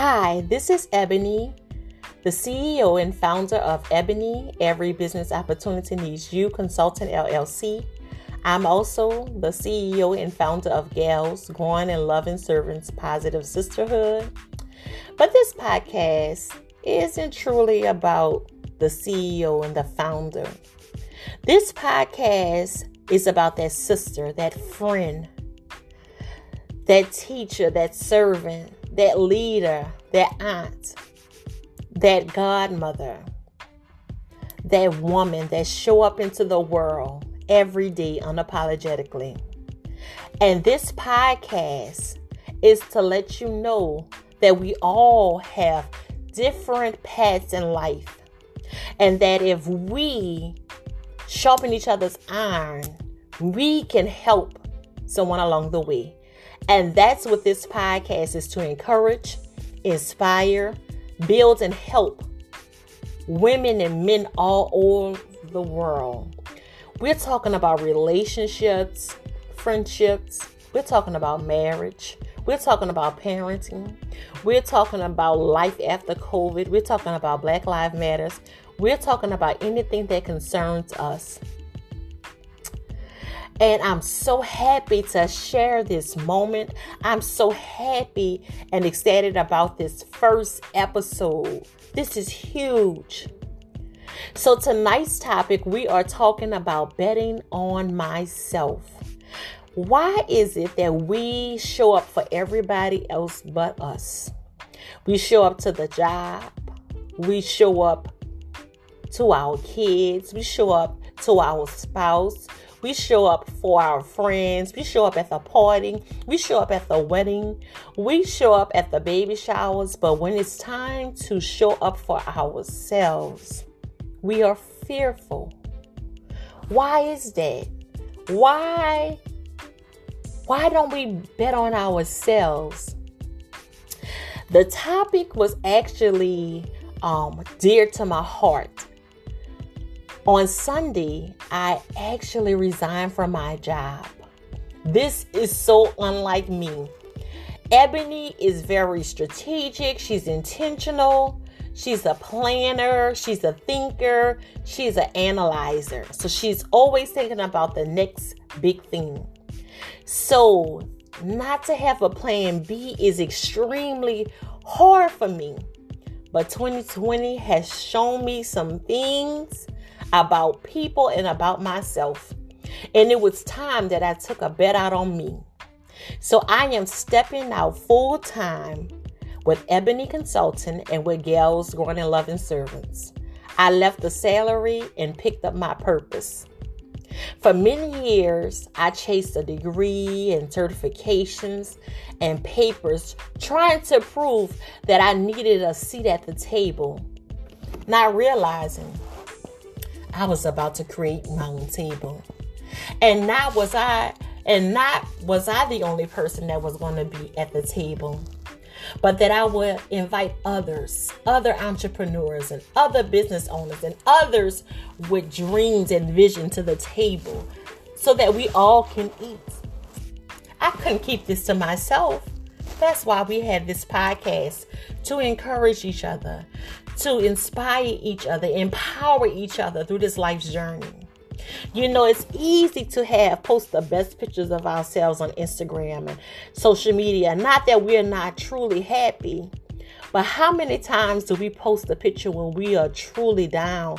Hi, this is Ebony, the CEO and founder of Ebony Every Business Opportunity Needs You Consultant LLC. I'm also the CEO and founder of Gals Growing and Loving Servants Positive Sisterhood. But this podcast isn't truly about the CEO and the founder. This podcast is about that sister, that friend, that teacher, that servant, that leader, that aunt, that godmother, that woman that show up into the world every day unapologetically. And this podcast is to let you know that we all have different paths in life. And that if we sharpen each other's iron, we can help someone along the way. And that's what this podcast is to encourage, inspire, build, and help women and men all over the world. We're talking about relationships, friendships, we're talking about marriage, we're talking about parenting, we're talking about life after COVID, we're talking about Black Lives Matters, we're talking about anything that concerns us. And I'm so happy to share this moment. I'm so happy and excited about this first episode. This is huge. So, tonight's topic, we are talking about betting on myself. Why is it that we show up for everybody else but us? We show up to the job, we show up to our kids, we show up to our spouse, we show up for our friends. We show up at the party. We show up at the wedding. We show up at the baby showers. But when it's time to show up for ourselves, we are fearful. Why is that? Why? Why don't we bet on ourselves? The topic was actually um, dear to my heart on Sunday, I actually resigned from my job. This is so unlike me. Ebony is very strategic, she's intentional, she's a planner, she's a thinker, she's an analyzer. So she's always thinking about the next big thing. So, not to have a plan B is extremely hard for me. But 2020 has shown me some things about people and about myself. And it was time that I took a bet out on me. So I am stepping out full time with Ebony Consulting and with Gals Growing and Loving Servants. I left the salary and picked up my purpose. For many years, I chased a degree and certifications and papers trying to prove that I needed a seat at the table, not realizing I was about to create my own table. And not was I and not was I the only person that was going to be at the table, but that I would invite others, other entrepreneurs and other business owners and others with dreams and vision to the table so that we all can eat. I couldn't keep this to myself. That's why we have this podcast to encourage each other, to inspire each other, empower each other through this life's journey. You know, it's easy to have post the best pictures of ourselves on Instagram and social media. Not that we're not truly happy, but how many times do we post a picture when we are truly down?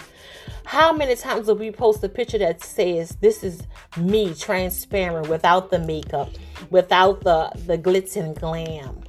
How many times do we post a picture that says, This is me transparent without the makeup, without the, the glitz and glam?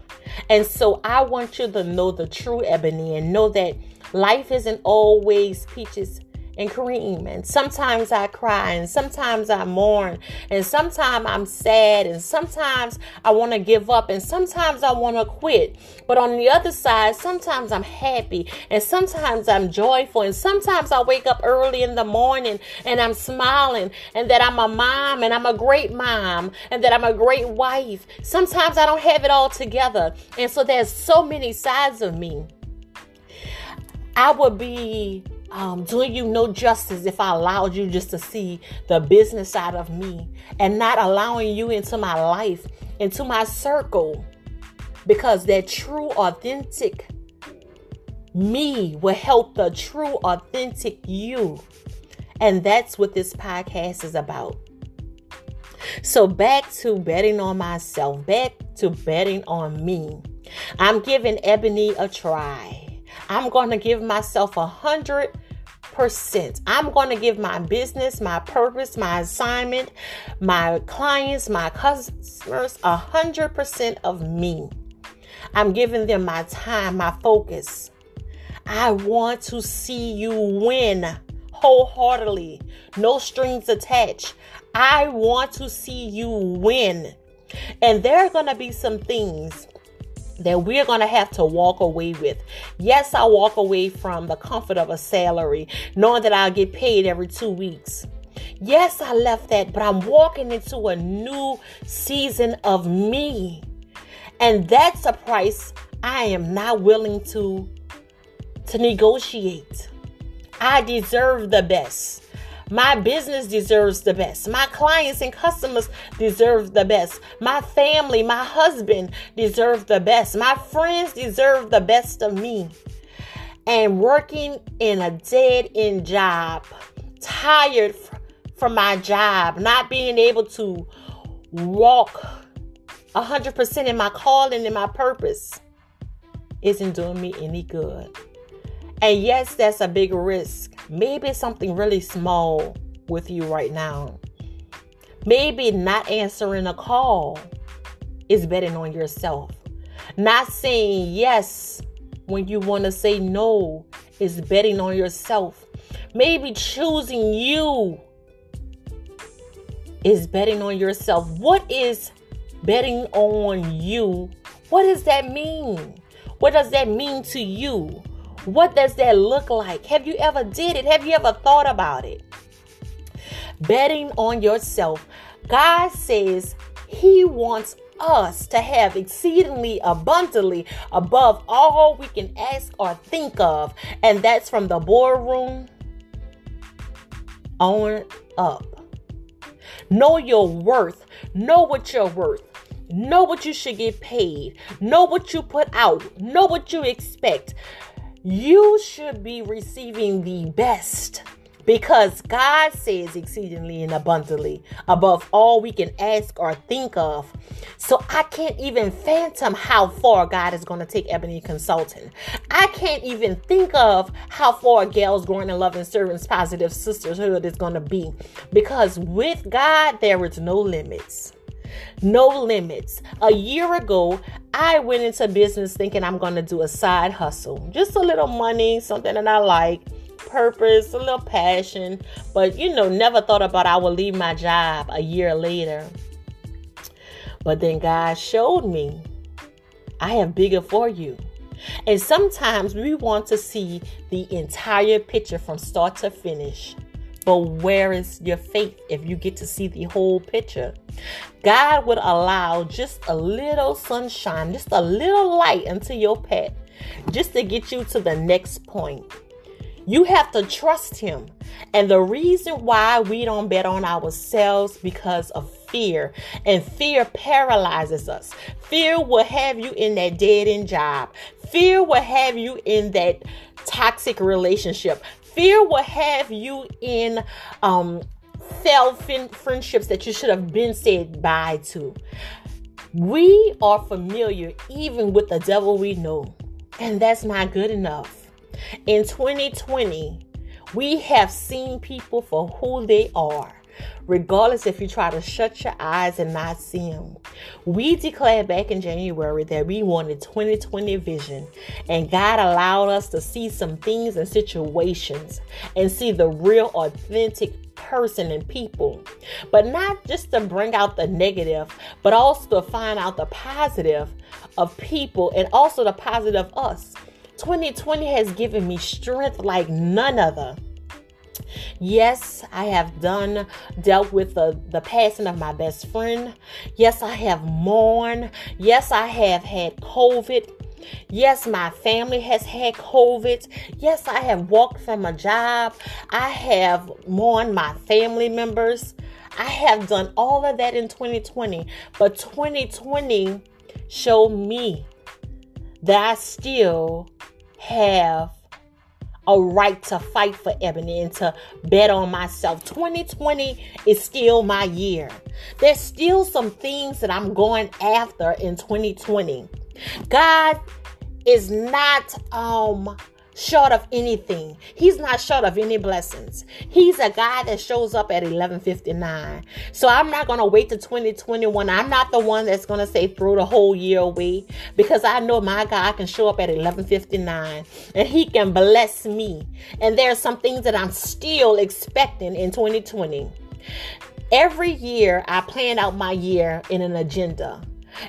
And so I want you to know the true ebony and know that life isn't always peaches and cream. And sometimes I cry, and sometimes I mourn, and sometimes I'm sad, and sometimes I want to give up, and sometimes I want to quit. But on the other side, sometimes I'm happy, and sometimes I'm joyful, and sometimes I wake up early in the morning and I'm smiling, and that I'm a mom, and I'm a great mom, and that I'm a great wife. Sometimes I don't have it all together. And so there's so many sides of me. I would be um, doing you no justice if I allowed you just to see the business side of me and not allowing you into my life, into my circle, because that true, authentic me will help the true, authentic you. And that's what this podcast is about. So, back to betting on myself, back to betting on me. I'm giving Ebony a try. I'm going to give myself a hundred percent. I'm going to give my business, my purpose, my assignment, my clients, my customers a hundred percent of me. I'm giving them my time, my focus. I want to see you win wholeheartedly, no strings attached. I want to see you win. And there are going to be some things that we're going to have to walk away with. Yes, I walk away from the comfort of a salary, knowing that I'll get paid every two weeks. Yes, I left that, but I'm walking into a new season of me. And that's a price I am not willing to to negotiate. I deserve the best. My business deserves the best. My clients and customers deserve the best. My family, my husband deserve the best. My friends deserve the best of me. And working in a dead end job, tired from my job, not being able to walk 100% in my calling and my purpose isn't doing me any good. And yes, that's a big risk. Maybe something really small with you right now. Maybe not answering a call is betting on yourself. Not saying yes when you want to say no is betting on yourself. Maybe choosing you is betting on yourself. What is betting on you? What does that mean? What does that mean to you? What does that look like? Have you ever did it? Have you ever thought about it? Betting on yourself. God says he wants us to have exceedingly abundantly above all we can ask or think of. And that's from the boardroom on up. Know your worth. Know what you're worth. Know what you should get paid. Know what you put out. Know what you expect you should be receiving the best because God says exceedingly and abundantly above all we can ask or think of. So I can't even phantom how far God is going to take Ebony Consulting. I can't even think of how far Gals Growing and Loving Servants Positive Sisterhood is going to be because with God, there is no limits no limits. A year ago, I went into business thinking I'm going to do a side hustle, just a little money, something that I like, purpose, a little passion, but you know, never thought about I would leave my job a year later. But then God showed me, I have bigger for you. And sometimes we want to see the entire picture from start to finish. But where is your faith if you get to see the whole picture? God would allow just a little sunshine, just a little light into your path, just to get you to the next point. You have to trust him. And the reason why we don't bet on ourselves because of fear. And fear paralyzes us. Fear will have you in that dead end job. Fear will have you in that toxic relationship. Fear will have you in um, failed friendships that you should have been said bye to. We are familiar even with the devil we know, and that's not good enough. In 2020, we have seen people for who they are regardless if you try to shut your eyes and not see them. We declared back in January that we wanted 2020 vision, and God allowed us to see some things and situations and see the real, authentic person and people. But not just to bring out the negative, but also to find out the positive of people and also the positive of us. 2020 has given me strength like none other. Yes, I have done, dealt with the, the passing of my best friend. Yes, I have mourned. Yes, I have had COVID. Yes, my family has had COVID. Yes, I have walked from a job. I have mourned my family members. I have done all of that in 2020. But 2020 showed me that I still have a right to fight for Ebony and to bet on myself. 2020 is still my year. There's still some things that I'm going after in 2020. God is not um short of anything. He's not short of any blessings. He's a guy that shows up at 11:59. So I'm not going to wait to 2021. I'm not the one that's going to say throw the whole year away because I know my God can show up at 11:59 and he can bless me. And there are some things that I'm still expecting in 2020. Every year I plan out my year in an agenda.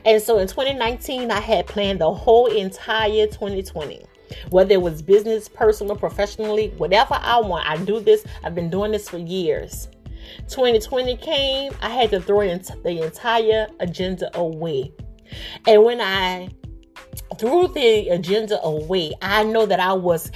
And so in 2019 I had planned the whole entire 2020 whether it was business, personal, professionally, whatever I want. I do this, I've been doing this for years. 2020 came, I had to throw the entire agenda away. And when I threw the agenda away, I know that I was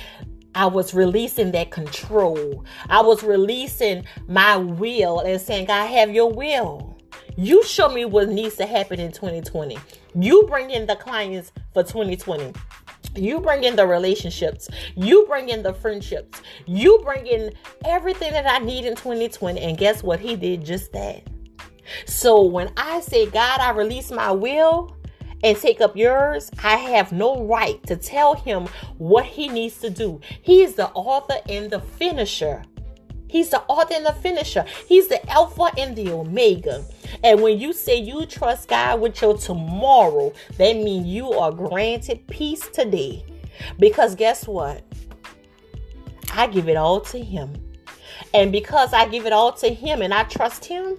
I was releasing that control. I was releasing my will and saying, God, have your will. You show me what needs to happen in 2020. You bring in the clients for 2020. You bring in the relationships. You bring in the friendships. You bring in everything that I need in 2020. And guess what? He did just that. So when I say, God, I release my will and take up yours, I have no right to tell him what he needs to do. He is the author and the finisher He's the author and the finisher. He's the Alpha and the Omega. And when you say you trust God with your tomorrow, that means you are granted peace today. Because guess what? I give it all to Him. And because I give it all to Him and I trust Him,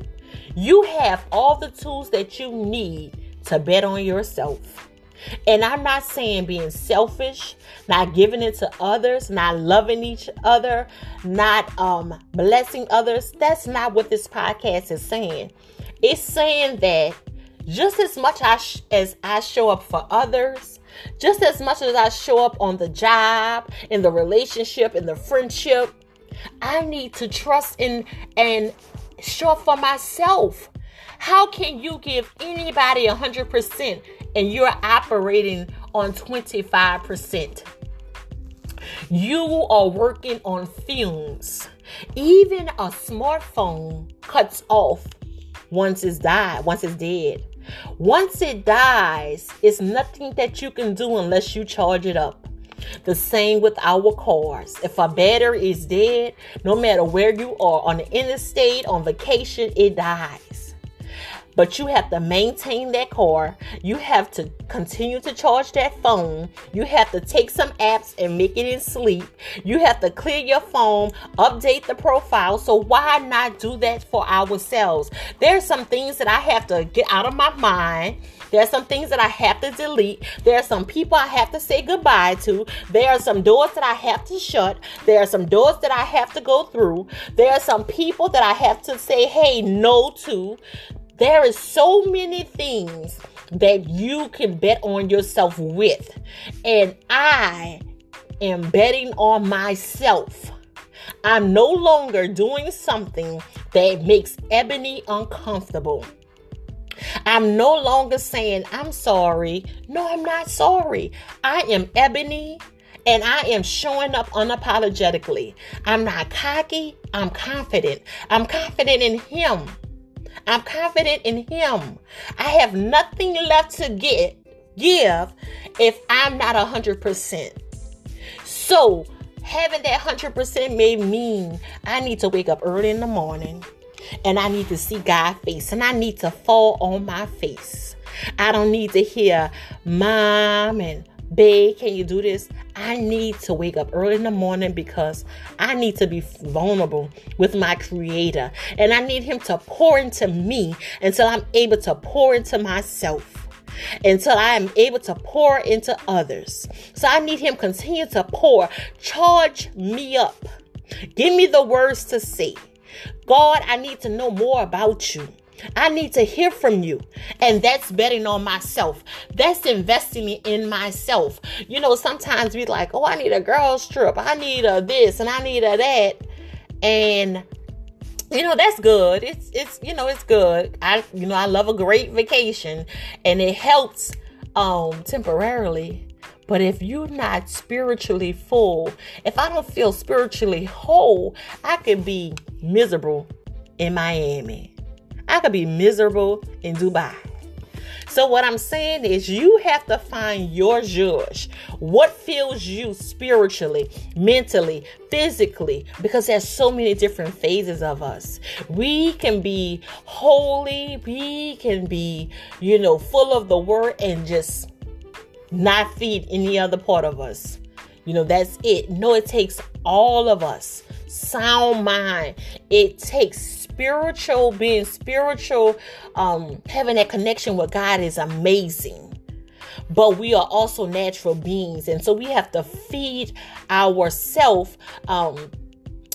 you have all the tools that you need to bet on yourself. And I'm not saying being selfish, not giving it to others, not loving each other, not um, blessing others. That's not what this podcast is saying. It's saying that just as much as, I show up for others, just as much as I show up on the job, in the relationship, in the friendship, I need to trust in and show up for myself. How can you give anybody 100% and you're operating on 25%. You are working on fumes. Even a smartphone cuts off once it's died, once it's dead. Once it dies, it's nothing that you can do unless you charge it up. The same with our cars. If a battery is dead, no matter where you are on the interstate, on vacation, it dies but you have to maintain that car. You have to continue to charge that phone. You have to take some apps and make it in sleep. You have to clear your phone, update the profile. So why not do that for ourselves? There's some things that I have to get out of my mind. There are some things that I have to delete. There are some people I have to say goodbye to. There are some doors that I have to shut. There are some doors that I have to go through. There are some people that I have to say, hey, no to. There is so many things that you can bet on yourself with. And I am betting on myself. I'm no longer doing something that makes Ebony uncomfortable. I'm no longer saying, I'm sorry. No, I'm not sorry. I am Ebony and I am showing up unapologetically. I'm not cocky, I'm confident. I'm confident in Him. I'm confident in Him. I have nothing left to get, give if I'm not 100%. So, having that 100% may mean I need to wake up early in the morning and I need to see God's face and I need to fall on my face. I don't need to hear mom and babe, can you do this? I need to wake up early in the morning because I need to be vulnerable with my creator. And I need him to pour into me until I'm able to pour into myself. Until I am able to pour into others. So I need him continue to pour. Charge me up. Give me the words to say. God, I need to know more about you. I need to hear from you. And that's betting on myself. That's investing in myself. You know, sometimes we like, oh, I need a girl's trip. I need a this and I need a that. And you know, that's good. It's it's you know, it's good. I you know, I love a great vacation and it helps um temporarily. But if you're not spiritually full, if I don't feel spiritually whole, I could be miserable in Miami. I could be miserable in Dubai. So, what I'm saying is, you have to find your judge. What fills you spiritually, mentally, physically, because there's so many different phases of us. We can be holy, we can be, you know, full of the word and just not feed any other part of us. You know, that's it. No, it takes all of us. Sound mind. It takes spiritual, being spiritual, um, having that connection with God is amazing. But we are also natural beings. And so we have to feed ourselves um,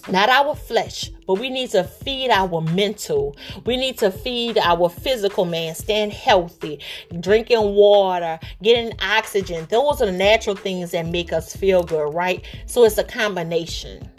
not our flesh, but we need to feed our mental. We need to feed our physical man, stand healthy, drinking water, getting oxygen. Those are the natural things that make us feel good, right? So it's a combination.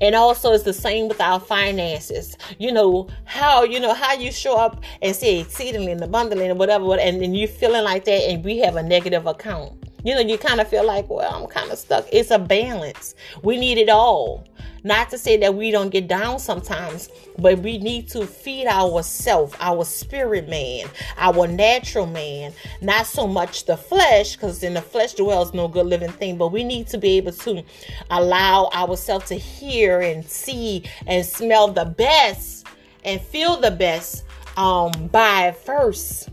And also it's the same with our finances. You know, how you know how you show up and say exceedingly and abundantly and whatever, and then you feeling like that and we have a negative account. You know, you kind of feel like, well, I'm kind of stuck. It's a balance. We need it all. Not to say that we don't get down sometimes, but we need to feed ourself, our spirit man, our natural man, not so much the flesh, because in the flesh dwells no good living thing, but we need to be able to allow ourselves to hear and see and smell the best and feel the best um by first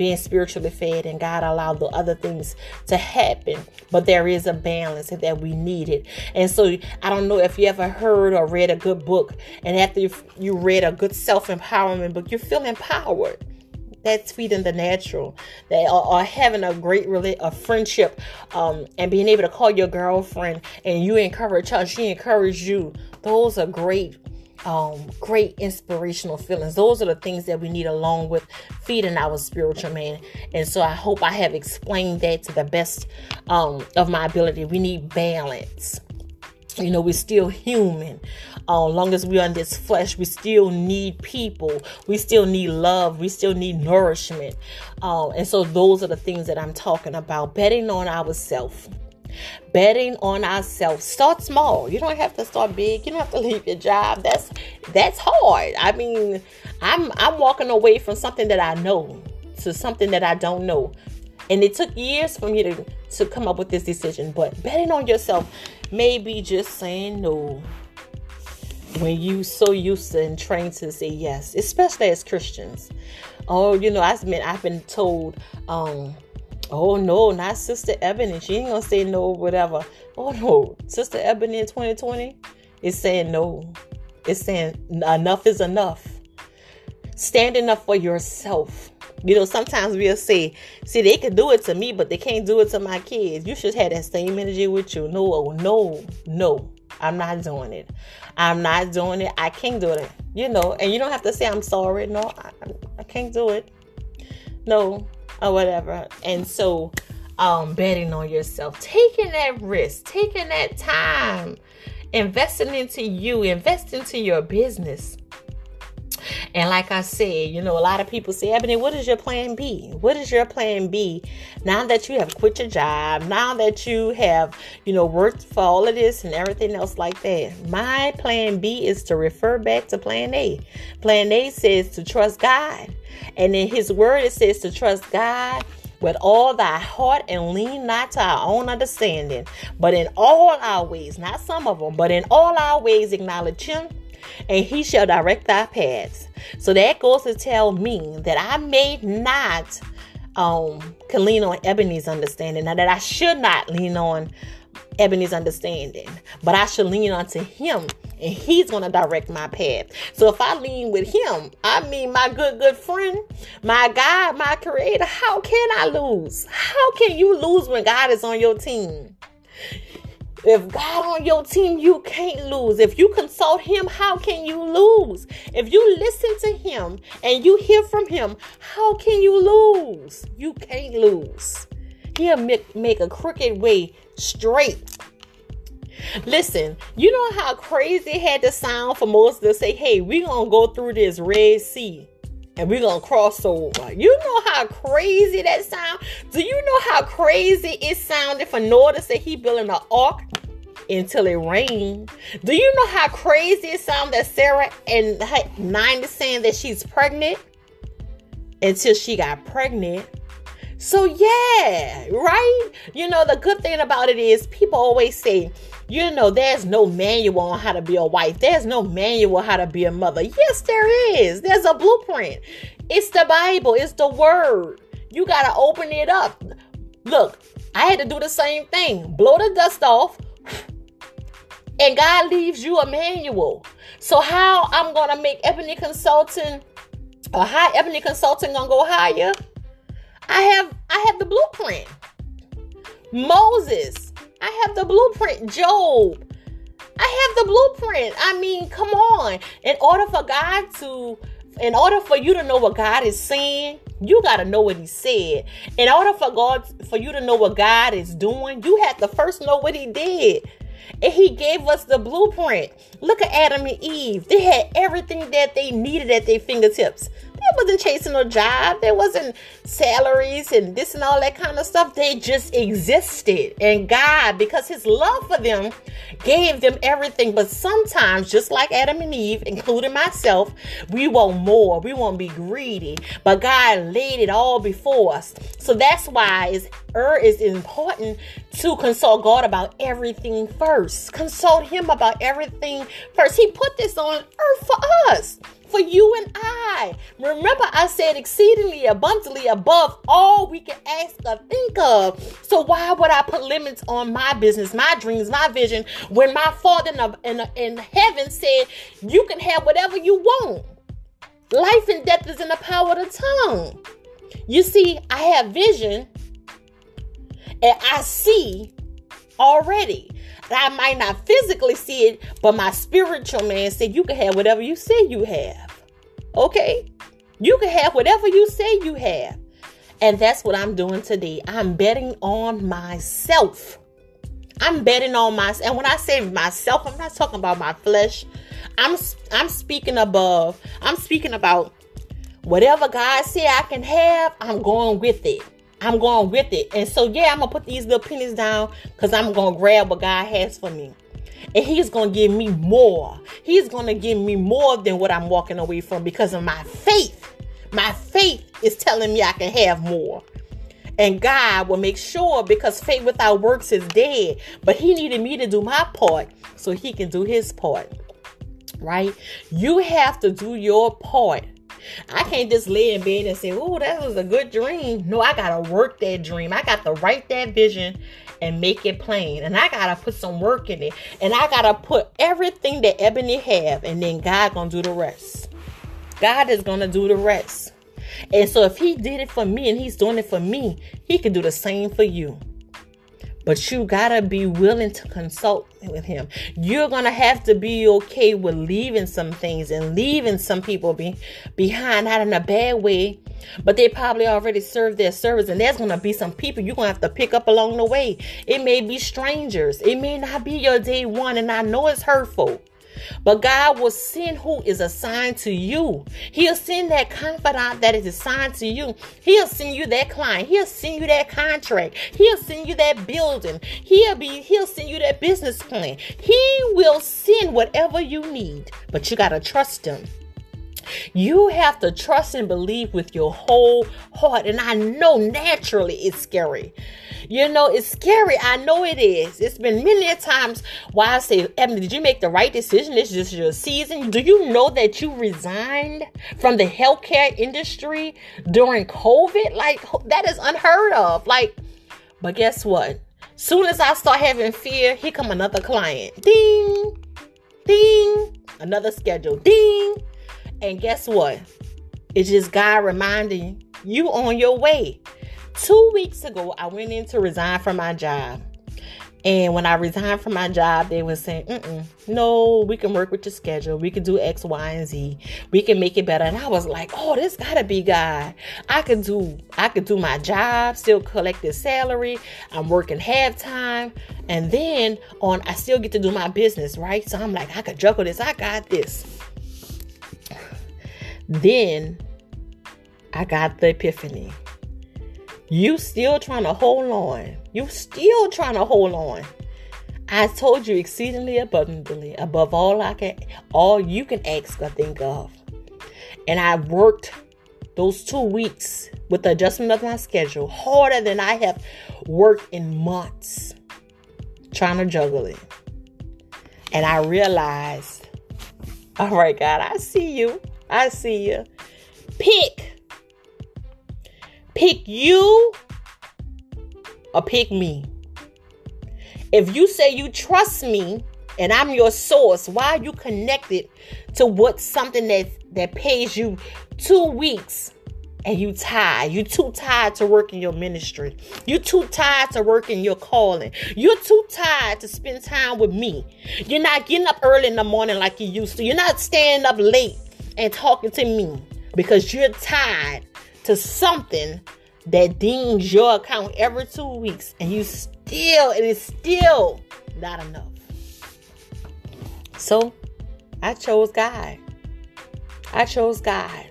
being spiritually fed and God allowed the other things to happen. But there is a balance that we needed. And so I don't know if you ever heard or read a good book and after you read a good self-empowerment book, you feel empowered that's feeding the natural that are, are having a great really a friendship um, and being able to call your girlfriend and you encourage her she encourages you those are great um, great inspirational feelings. Those are the things that we need along with feeding our spiritual man. And so I hope I have explained that to the best um, of my ability. We need balance. You know, we're still human. Uh, long as we're on this flesh, we still need people. We still need love. We still need nourishment. Uh, and so those are the things that I'm talking about. Betting on ourselves betting on ourselves. Start small. You don't have to start big. You don't have to leave your job. That's that's hard. I mean i'm i'm walking away from something that i know to something that i don't know. And it took years for me to to come up with this decision but betting on yourself maybe just saying no. When you so used to and trained to say yes especially as christians. Oh you know i've been i've been told um Oh no, not Sister Ebony. She ain't gonna say no, whatever. Oh no, Sister Ebony in 2020 is saying no. It's saying enough is enough. Standing up for yourself. You know, sometimes we'll say, see, they can do it to me, but they can't do it to my kids. You should have that same energy with you. No, no, no. I'm not doing it. I'm not doing it. I can't do it. You know, and you don't have to say I'm sorry. No, I, I can't do it. No, or whatever. And so, um, betting on yourself, taking that risk, taking that time, investing into you, invest into your business. And like I said, you know, a lot of people say, Ebony, what is your plan B? What is your plan B now that you have quit your job? Now that you have, you know, worked for all of this and everything else like that? My plan B is to refer back to plan A. Plan A says to trust God. And in his word, it says to trust God with all thy heart and lean not to our own understanding, but in all our ways, not some of them, but in all our ways acknowledge him, and he shall direct thy paths. So that goes to tell me that I may not um can lean on Ebony's understanding, now that I should not lean on Ebony's understanding, but I should lean onto him and he's going to direct my path. So if I lean with him, I mean my good good friend, my God, my creator, how can I lose? How can you lose when God is on your team? If God on your team, you can't lose. If you consult him, how can you lose? If you listen to him and you hear from him, how can you lose? You can't lose. He'll make, make a crooked way straight. Listen, you know how crazy it had to sound for Moses to say, hey, we're going to go through this Red Sea and we're gonna cross over. You know how crazy that sound? Do you know how crazy it sounded for Noah to say he building an ark until it rained? Do you know how crazy it sounds that Sarah and nine is saying that she's pregnant until she got pregnant? So yeah, right? You know, the good thing about it is people always say, you know, there's no manual on how to be a wife. There's no manual how to be a mother. Yes, there is. There's a blueprint. It's the Bible. It's the word. You got to open it up. Look, I had to do the same thing. Blow the dust off. And God leaves you a manual. So how I'm to make Ebony Consulting a high Ebony Consulting to go higher? I have I have the blueprint. Moses, I have the blueprint. Job, I have the blueprint. I mean, come on. In order for God to in order for you to know what God is saying, you got to know what he said. In order for God for you to know what God is doing, you have to first know what he did. And he gave us the blueprint. Look at Adam and Eve. They had everything that they needed at their fingertips. They wasn't chasing a job. There wasn't salaries and this and all that kind of stuff. They just existed. And God, because his love for them, gave them everything. But sometimes, just like Adam and Eve, including myself, we want more. We want to be greedy. But God laid it all before us. So that's why it's, er, it's important to consult God about everything first. Consult him about everything first. He put this on earth for us for you and I. Remember, I said exceedingly abundantly above all we can ask or think of. So, why would I put limits on my business, my dreams, my vision when my Father in, in, in heaven said, You can have whatever you want? Life and death is in the power of the tongue. You see, I have vision and I see already. I might not physically see it, but my spiritual man said you can have whatever you say you have. Okay? You can have whatever you say you have. And that's what I'm doing today. I'm betting on myself. I'm betting on myself. And when I say myself, I'm not talking about my flesh. I'm I'm speaking above. I'm speaking about whatever God said I can have, I'm going with it. I'm going with it. And so, yeah, I'm going to put these little pennies down because I'm going to grab what God has for me. And He's going to give me more. He's going to give me more than what I'm walking away from because of my faith. My faith is telling me I can have more. And God will make sure because faith without works is dead. But He needed me to do my part so He can do His part. Right? You have to do your part I can't just lay in bed and say, oh, that was a good dream. No, I got to work that dream. I got to write that vision and make it plain. And I got to put some work in it. And I got to put everything that Ebony have. And then God to do the rest. God is to do the rest. And so if he did it for me and he's doing it for me, he can do the same for you. But you gotta be willing to consult with him. You're gonna have to be okay with leaving some things and leaving some people be, behind, not in a bad way, but they probably already served their service. And there's gonna be some people you're gonna have to pick up along the way. It may be strangers, it may not be your day one, and I know it's hurtful. But God will send who is assigned to you. He'll send that confidant that is assigned to you. He'll send you that client. He'll send you that contract. He'll send you that building. He'll be he'll send you that business plan. He will send whatever you need, but you got to trust him. You have to trust and believe with your whole heart. And I know naturally it's scary. You know, it's scary. I know it is. It's been many times why I say, Ebony, did you make the right decision? This is your season. Do you know that you resigned from the healthcare industry during COVID? Like, that is unheard of. Like, but guess what? Soon as I start having fear, here come another client. Ding, ding, another schedule. Ding. And guess what? It's just God reminding you on your way. Two weeks ago, I went in to resign from my job. And when I resigned from my job, they were saying, no, we can work with your schedule. We can do X, Y, and Z. We can make it better. And I was like, oh, this gotta be God. I can do, I could do my job, still collect the salary. I'm working half time. And then on, I still get to do my business, right? So I'm like, I could juggle this. I got this. Then I got the epiphany. You still trying to hold on. You still trying to hold on. I told you exceedingly abundantly, above all I can, all you can ask or think of. And I worked those two weeks with the adjustment of my schedule harder than I have worked in months trying to juggle it. And I realized, all right, God, I see you. I see you. Pick. Pick you or pick me. If you say you trust me and I'm your source, why are you connected to what something that that pays you two weeks and you tired. You too tired to work in your ministry. You too tired to work in your calling. You're too tired to spend time with me. You're not getting up early in the morning like you used to. You're not staying up late and talking to me because you're tied to something that dings your account every two weeks and you still it is still not enough. So I chose God. I chose God.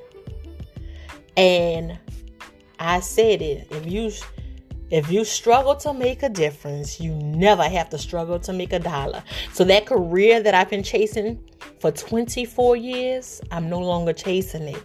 And I said it. If you if you struggle to make a difference, you never have to struggle to make a dollar. So that career that I've been chasing for 24 years, I'm no longer chasing it.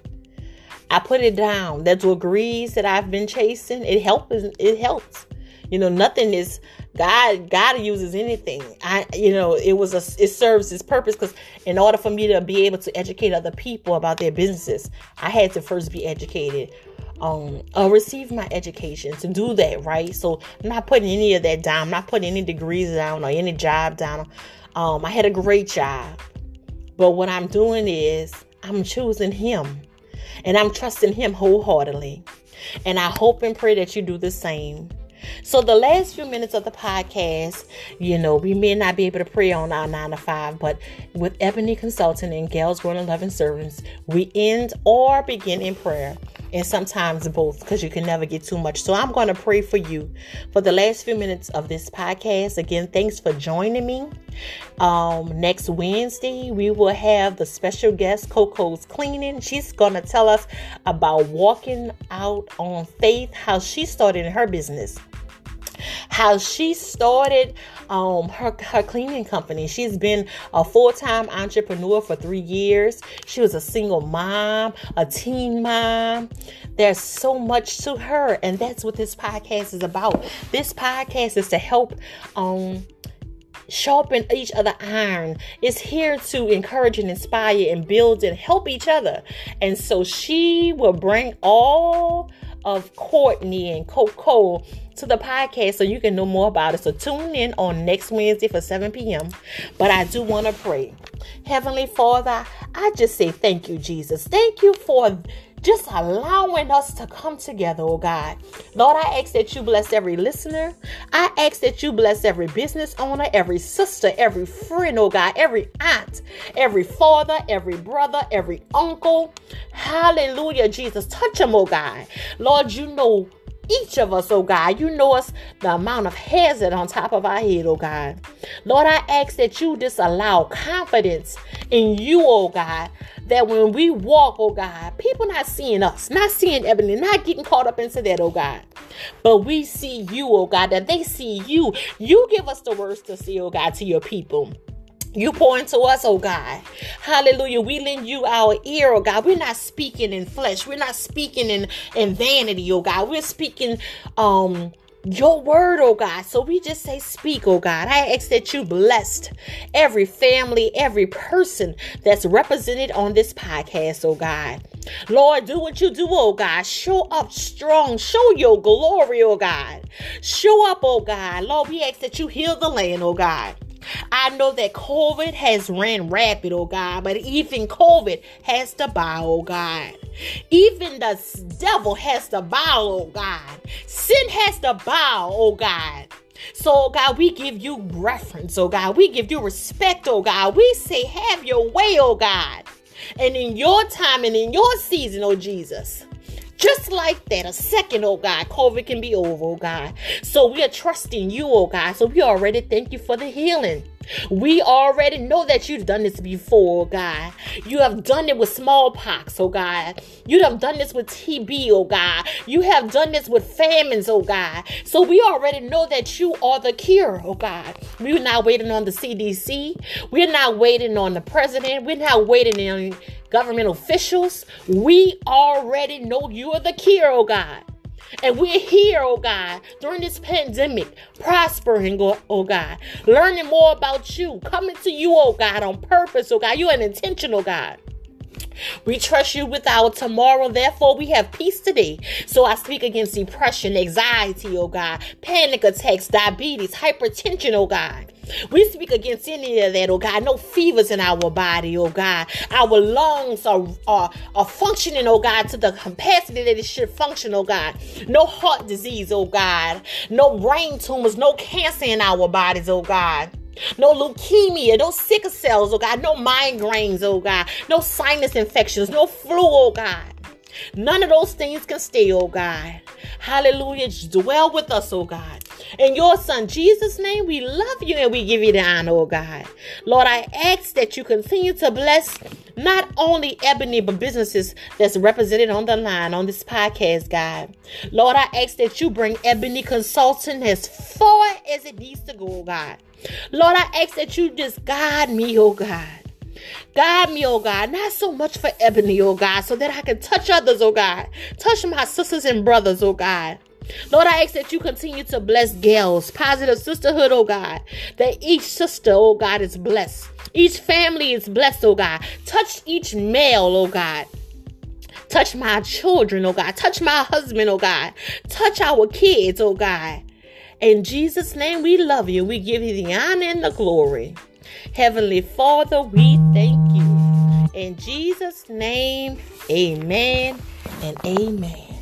I put it down. That degrees that I've been chasing, it helps. It helps. You know, nothing is God. God uses anything. I, you know, it was a. It serves its purpose because in order for me to be able to educate other people about their businesses, I had to first be educated. Um, uh, receive my education to do that, right? So I'm not putting any of that down. I'm not putting any degrees down or any job down. Um, I had a great job, but what I'm doing is I'm choosing Him, and I'm trusting Him wholeheartedly. And I hope and pray that you do the same. So the last few minutes of the podcast, you know, we may not be able to pray on our nine to five, but with Ebony Consulting and Gals Growing and Loving Servants, we end or begin in prayer. And sometimes both, because you can never get too much. So I'm going to pray for you for the last few minutes of this podcast. Again, thanks for joining me. Um, next Wednesday, we will have the special guest, Coco's Cleaning. She's going to tell us about walking out on faith, how she started her business how she started um, her, her cleaning company. She's been a full time entrepreneur for three years. She was a single mom, a teen mom. There's so much to her, and that's what this podcast is about. This podcast is to help um, sharpen each other iron. It's here to encourage and inspire and build and help each other. And so she will bring all of Courtney and Coco to the podcast so you can know more about it. So tune in on next Wednesday for 7 p.m. But I do want to pray. Heavenly Father, I just say thank you, Jesus. Thank you for just allowing us to come together, oh God. Lord, I ask that you bless every listener. I ask that you bless every business owner, every sister, every friend, oh God, every aunt, every father, every brother, every uncle. Hallelujah, Jesus. Touch them, oh God. Lord, you know each of us, oh God. You know us the amount of that on top of our head, oh God. Lord, I ask that you just allow confidence in you, oh God. That when we walk, oh God, people not seeing us, not seeing Ebony, not getting caught up into that, oh God. But we see you, oh God, that they see you. You give us the words to see, oh God, to your people. You pour into us, oh God. Hallelujah. We lend you our ear, oh God. We're not speaking in flesh. We're not speaking in, in vanity, oh God. We're speaking um your word, oh God. So we just say, speak, oh God. I ask that you blessed every family, every person that's represented on this podcast, oh God. Lord, do what you do, oh God. Show up strong. Show your glory, oh God. Show up, oh God. Lord, we ask that you heal the land, oh God. I know that COVID has ran rapid, oh God, but even COVID has to bow, oh God. Even the devil has to bow, oh God. Sin has to bow, oh God. So, oh God, we give you reference, oh God. We give you respect, oh God. We say, have your way, oh God. And in your time and in your season, oh Jesus, Just like that, a second, oh God, COVID can be over, oh God. So we are trusting you, oh God. So we already thank you for the healing. We already know that you've done this before, oh God. You have done it with smallpox, oh God. You have done this with TB, oh God. You have done this with famines, oh God. So we already know that you are the cure, oh God. We're not waiting on the CDC. We're not waiting on the president. We're not waiting on government officials. We already know you are the cure, oh God. And we're here, oh God, during this pandemic, prospering, oh, oh God, learning more about you, coming to you, oh God, on purpose, oh God. You're an intentional God. We trust you with our tomorrow. Therefore, we have peace today. So I speak against depression, anxiety, oh God, panic attacks, diabetes, hypertension, oh God. We speak against any of that, oh God. No fevers in our body, oh God. Our lungs are, are, are functioning, oh God, to the capacity that it should function, oh God. No heart disease, oh God. No brain tumors, no cancer in our bodies, oh God. No leukemia, no sickle cells, oh God, no migraines, oh God, no sinus infections, no flu, oh God. None of those things can stay, oh God. Hallelujah. Dwell with us, oh God. In your son Jesus' name, we love you and we give you the honor, oh God. Lord, I ask that you continue to bless not only Ebony, but businesses that's represented on the line on this podcast, God. Lord, I ask that you bring Ebony Consulting as far as it needs to go, oh God. Lord, I ask that you just guide me, oh God. Guide me, oh God, not so much for Ebony, oh God, so that I can touch others, oh God. Touch my sisters and brothers, oh God. Lord, I ask that you continue to bless Gals, positive sisterhood, oh God. That each sister, oh God, is blessed. Each family is blessed, oh God. Touch each male, oh God. Touch my children, oh God. Touch my husband, oh God. Touch our kids, oh God. In Jesus' name, we love you. We give you the honor and the glory. Heavenly Father, we thank you. In Jesus' name, amen and amen.